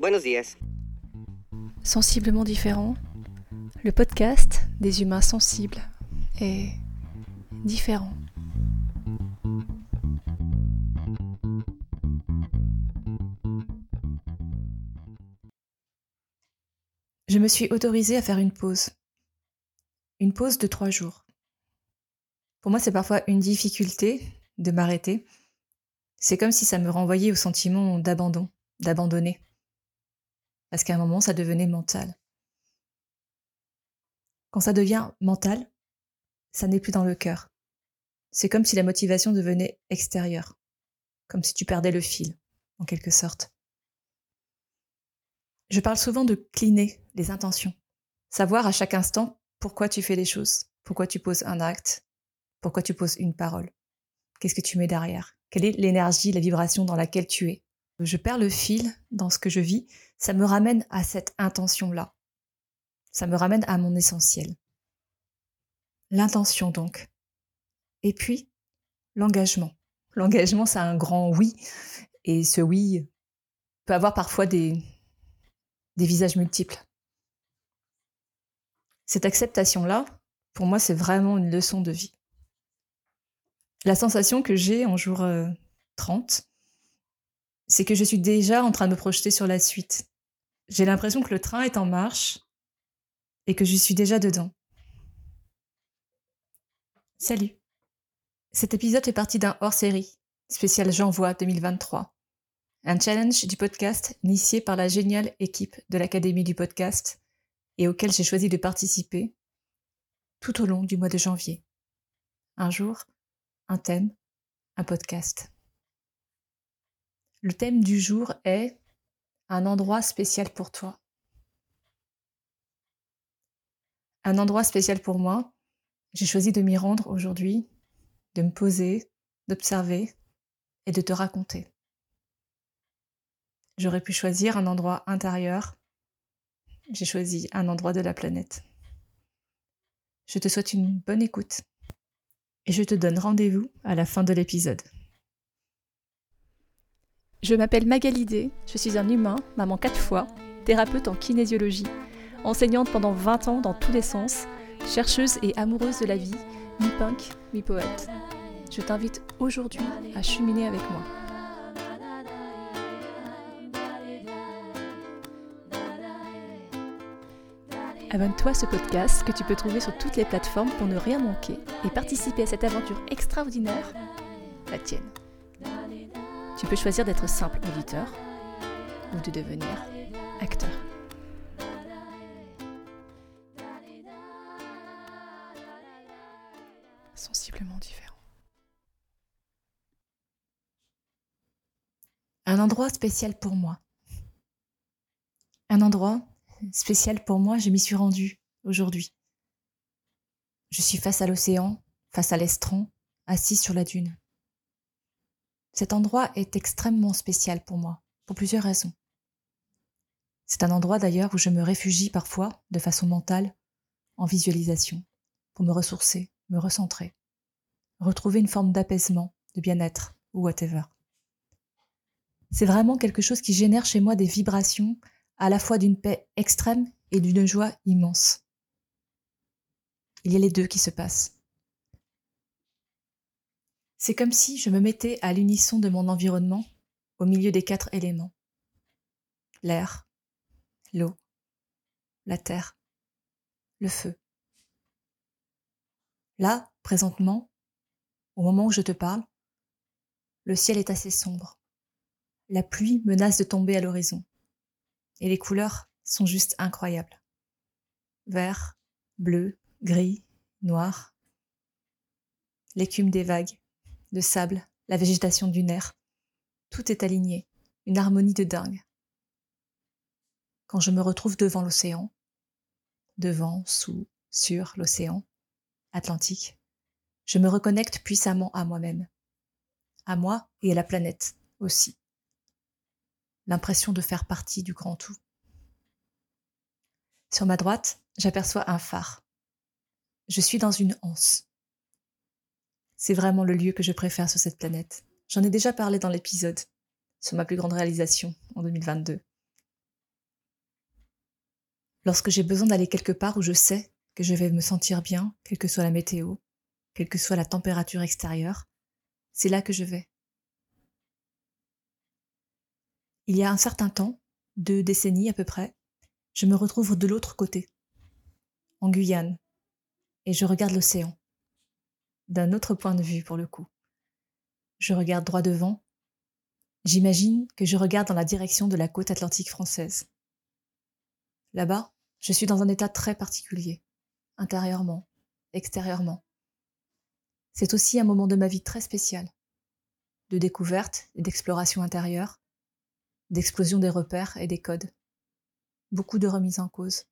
Buenos días. Sensiblement différent, le podcast des humains sensibles est différent. Je me suis autorisée à faire une pause. Une pause de trois jours. Pour moi, c'est parfois une difficulté de m'arrêter. C'est comme si ça me renvoyait au sentiment d'abandon, d'abandonner. Parce qu'à un moment, ça devenait mental. Quand ça devient mental, ça n'est plus dans le cœur. C'est comme si la motivation devenait extérieure. Comme si tu perdais le fil, en quelque sorte. Je parle souvent de cliner les intentions. Savoir à chaque instant pourquoi tu fais les choses, pourquoi tu poses un acte, pourquoi tu poses une parole. Qu'est-ce que tu mets derrière? Quelle est l'énergie, la vibration dans laquelle tu es? Je perds le fil dans ce que je vis. Ça me ramène à cette intention-là. Ça me ramène à mon essentiel. L'intention donc. Et puis, l'engagement. L'engagement, c'est un grand oui. Et ce oui peut avoir parfois des, des visages multiples. Cette acceptation-là, pour moi, c'est vraiment une leçon de vie. La sensation que j'ai en jour 30, euh, c'est que je suis déjà en train de me projeter sur la suite. J'ai l'impression que le train est en marche et que je suis déjà dedans. Salut. Cet épisode est parti d'un hors-série, spécial J'envoie 2023. Un challenge du podcast initié par la géniale équipe de l'Académie du podcast et auquel j'ai choisi de participer tout au long du mois de janvier. Un jour, un thème, un podcast. Le thème du jour est un endroit spécial pour toi. Un endroit spécial pour moi. J'ai choisi de m'y rendre aujourd'hui, de me poser, d'observer et de te raconter. J'aurais pu choisir un endroit intérieur. J'ai choisi un endroit de la planète. Je te souhaite une bonne écoute et je te donne rendez-vous à la fin de l'épisode. Je m'appelle Magalidé, je suis un humain, maman quatre fois, thérapeute en kinésiologie, enseignante pendant 20 ans dans tous les sens, chercheuse et amoureuse de la vie, mi-punk, mi-poète. Je t'invite aujourd'hui à cheminer avec moi. Abonne-toi à ce podcast que tu peux trouver sur toutes les plateformes pour ne rien manquer et participer à cette aventure extraordinaire, la tienne. Tu peux choisir d'être simple auditeur ou de devenir acteur. Sensiblement différent. Un endroit spécial pour moi. Un endroit spécial pour moi, je m'y suis rendue aujourd'hui. Je suis face à l'océan, face à l'estran, assis sur la dune. Cet endroit est extrêmement spécial pour moi, pour plusieurs raisons. C'est un endroit d'ailleurs où je me réfugie parfois, de façon mentale, en visualisation, pour me ressourcer, me recentrer, retrouver une forme d'apaisement, de bien-être, ou whatever. C'est vraiment quelque chose qui génère chez moi des vibrations à la fois d'une paix extrême et d'une joie immense. Il y a les deux qui se passent. C'est comme si je me mettais à l'unisson de mon environnement au milieu des quatre éléments. L'air, l'eau, la terre, le feu. Là, présentement, au moment où je te parle, le ciel est assez sombre. La pluie menace de tomber à l'horizon. Et les couleurs sont juste incroyables. Vert, bleu, gris, noir. L'écume des vagues, le sable, la végétation du nerf. Tout est aligné, une harmonie de dingue. Quand je me retrouve devant l'océan, devant, sous, sur l'océan Atlantique, je me reconnecte puissamment à moi-même, à moi et à la planète aussi l'impression de faire partie du grand tout. Sur ma droite, j'aperçois un phare. Je suis dans une anse. C'est vraiment le lieu que je préfère sur cette planète. J'en ai déjà parlé dans l'épisode sur ma plus grande réalisation en 2022. Lorsque j'ai besoin d'aller quelque part où je sais que je vais me sentir bien, quelle que soit la météo, quelle que soit la température extérieure, c'est là que je vais. Il y a un certain temps, deux décennies à peu près, je me retrouve de l'autre côté, en Guyane, et je regarde l'océan, d'un autre point de vue pour le coup. Je regarde droit devant, j'imagine que je regarde dans la direction de la côte atlantique française. Là-bas, je suis dans un état très particulier, intérieurement, extérieurement. C'est aussi un moment de ma vie très spécial, de découverte et d'exploration intérieure, d'explosion des repères et des codes. Beaucoup de remise en cause,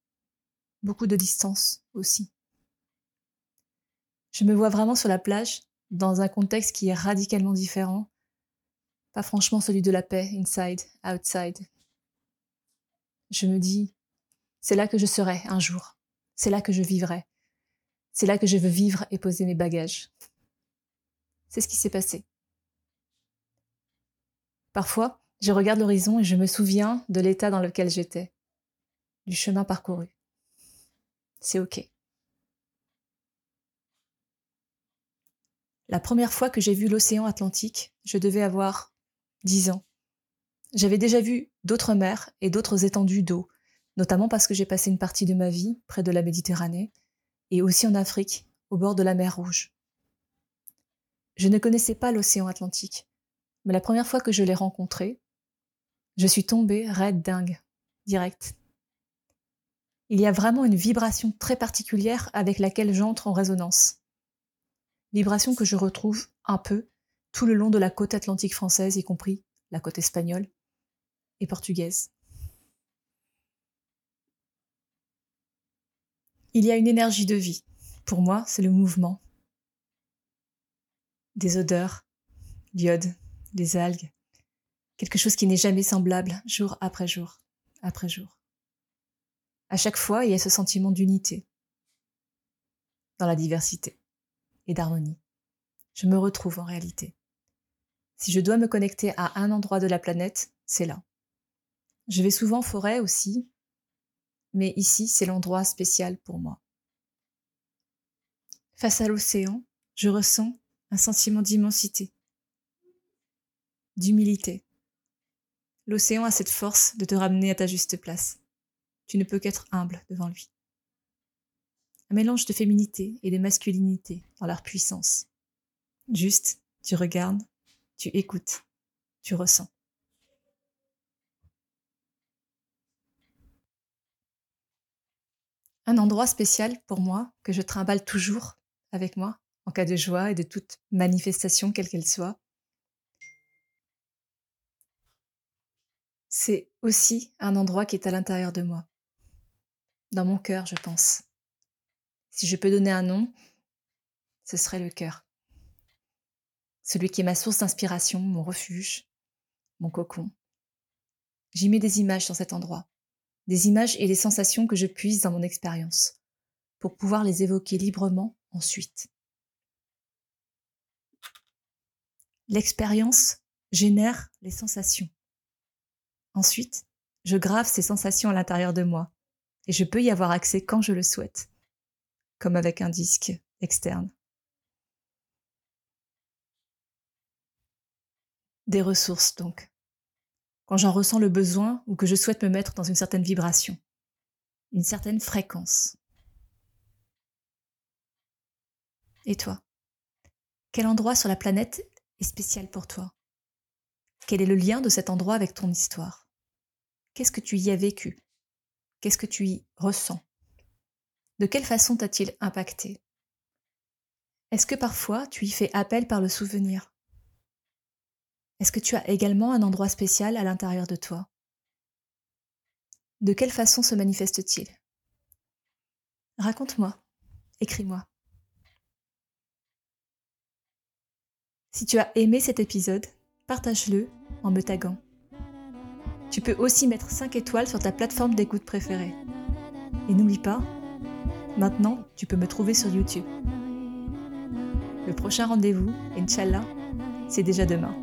beaucoup de distance aussi. Je me vois vraiment sur la plage, dans un contexte qui est radicalement différent, pas franchement celui de la paix, inside, outside. Je me dis, c'est là que je serai un jour, c'est là que je vivrai, c'est là que je veux vivre et poser mes bagages. C'est ce qui s'est passé. Parfois, je regarde l'horizon et je me souviens de l'état dans lequel j'étais, du chemin parcouru. C'est OK. La première fois que j'ai vu l'océan Atlantique, je devais avoir dix ans. J'avais déjà vu d'autres mers et d'autres étendues d'eau, notamment parce que j'ai passé une partie de ma vie près de la Méditerranée et aussi en Afrique, au bord de la mer Rouge. Je ne connaissais pas l'océan Atlantique, mais la première fois que je l'ai rencontré, je suis tombée raide dingue, direct. Il y a vraiment une vibration très particulière avec laquelle j'entre en résonance. Vibration que je retrouve un peu tout le long de la côte atlantique française, y compris la côte espagnole et portugaise. Il y a une énergie de vie. Pour moi, c'est le mouvement, des odeurs, l'iode, des algues, quelque chose qui n'est jamais semblable jour après jour, après jour. À chaque fois, il y a ce sentiment d'unité, dans la diversité et d'harmonie. Je me retrouve en réalité. Si je dois me connecter à un endroit de la planète, c'est là. Je vais souvent en forêt aussi, mais ici, c'est l'endroit spécial pour moi. Face à l'océan, je ressens un sentiment d'immensité, d'humilité. L'océan a cette force de te ramener à ta juste place. Tu ne peux qu'être humble devant lui. Mélange de féminité et de masculinité dans leur puissance. Juste, tu regardes, tu écoutes, tu ressens. Un endroit spécial pour moi que je trimballe toujours avec moi en cas de joie et de toute manifestation quelle qu'elle soit. C'est aussi un endroit qui est à l'intérieur de moi, dans mon cœur, je pense. Si je peux donner un nom, ce serait le cœur. Celui qui est ma source d'inspiration, mon refuge, mon cocon. J'y mets des images dans cet endroit, des images et des sensations que je puise dans mon expérience, pour pouvoir les évoquer librement ensuite. L'expérience génère les sensations. Ensuite, je grave ces sensations à l'intérieur de moi et je peux y avoir accès quand je le souhaite, comme avec un disque externe. Des ressources donc. Quand j'en ressens le besoin ou que je souhaite me mettre dans une certaine vibration, une certaine fréquence. Et toi? Quel endroit sur la planète spécial pour toi? Quel est le lien de cet endroit avec ton histoire? Qu'est-ce que tu y as vécu? Qu'est-ce que tu y ressens? De quelle façon t'a-t-il impacté? Est-ce que parfois tu y fais appel par le souvenir? Est-ce que tu as également un endroit spécial à l'intérieur de toi? De quelle façon se manifeste-t-il? Raconte-moi, écris-moi. Si tu as aimé cet épisode, partage-le en me taguant. Tu peux aussi mettre 5 étoiles sur ta plateforme d'écoute préférée. Et n'oublie pas, maintenant tu peux me trouver sur YouTube. Le prochain rendez-vous, Inch'Allah, c'est déjà demain.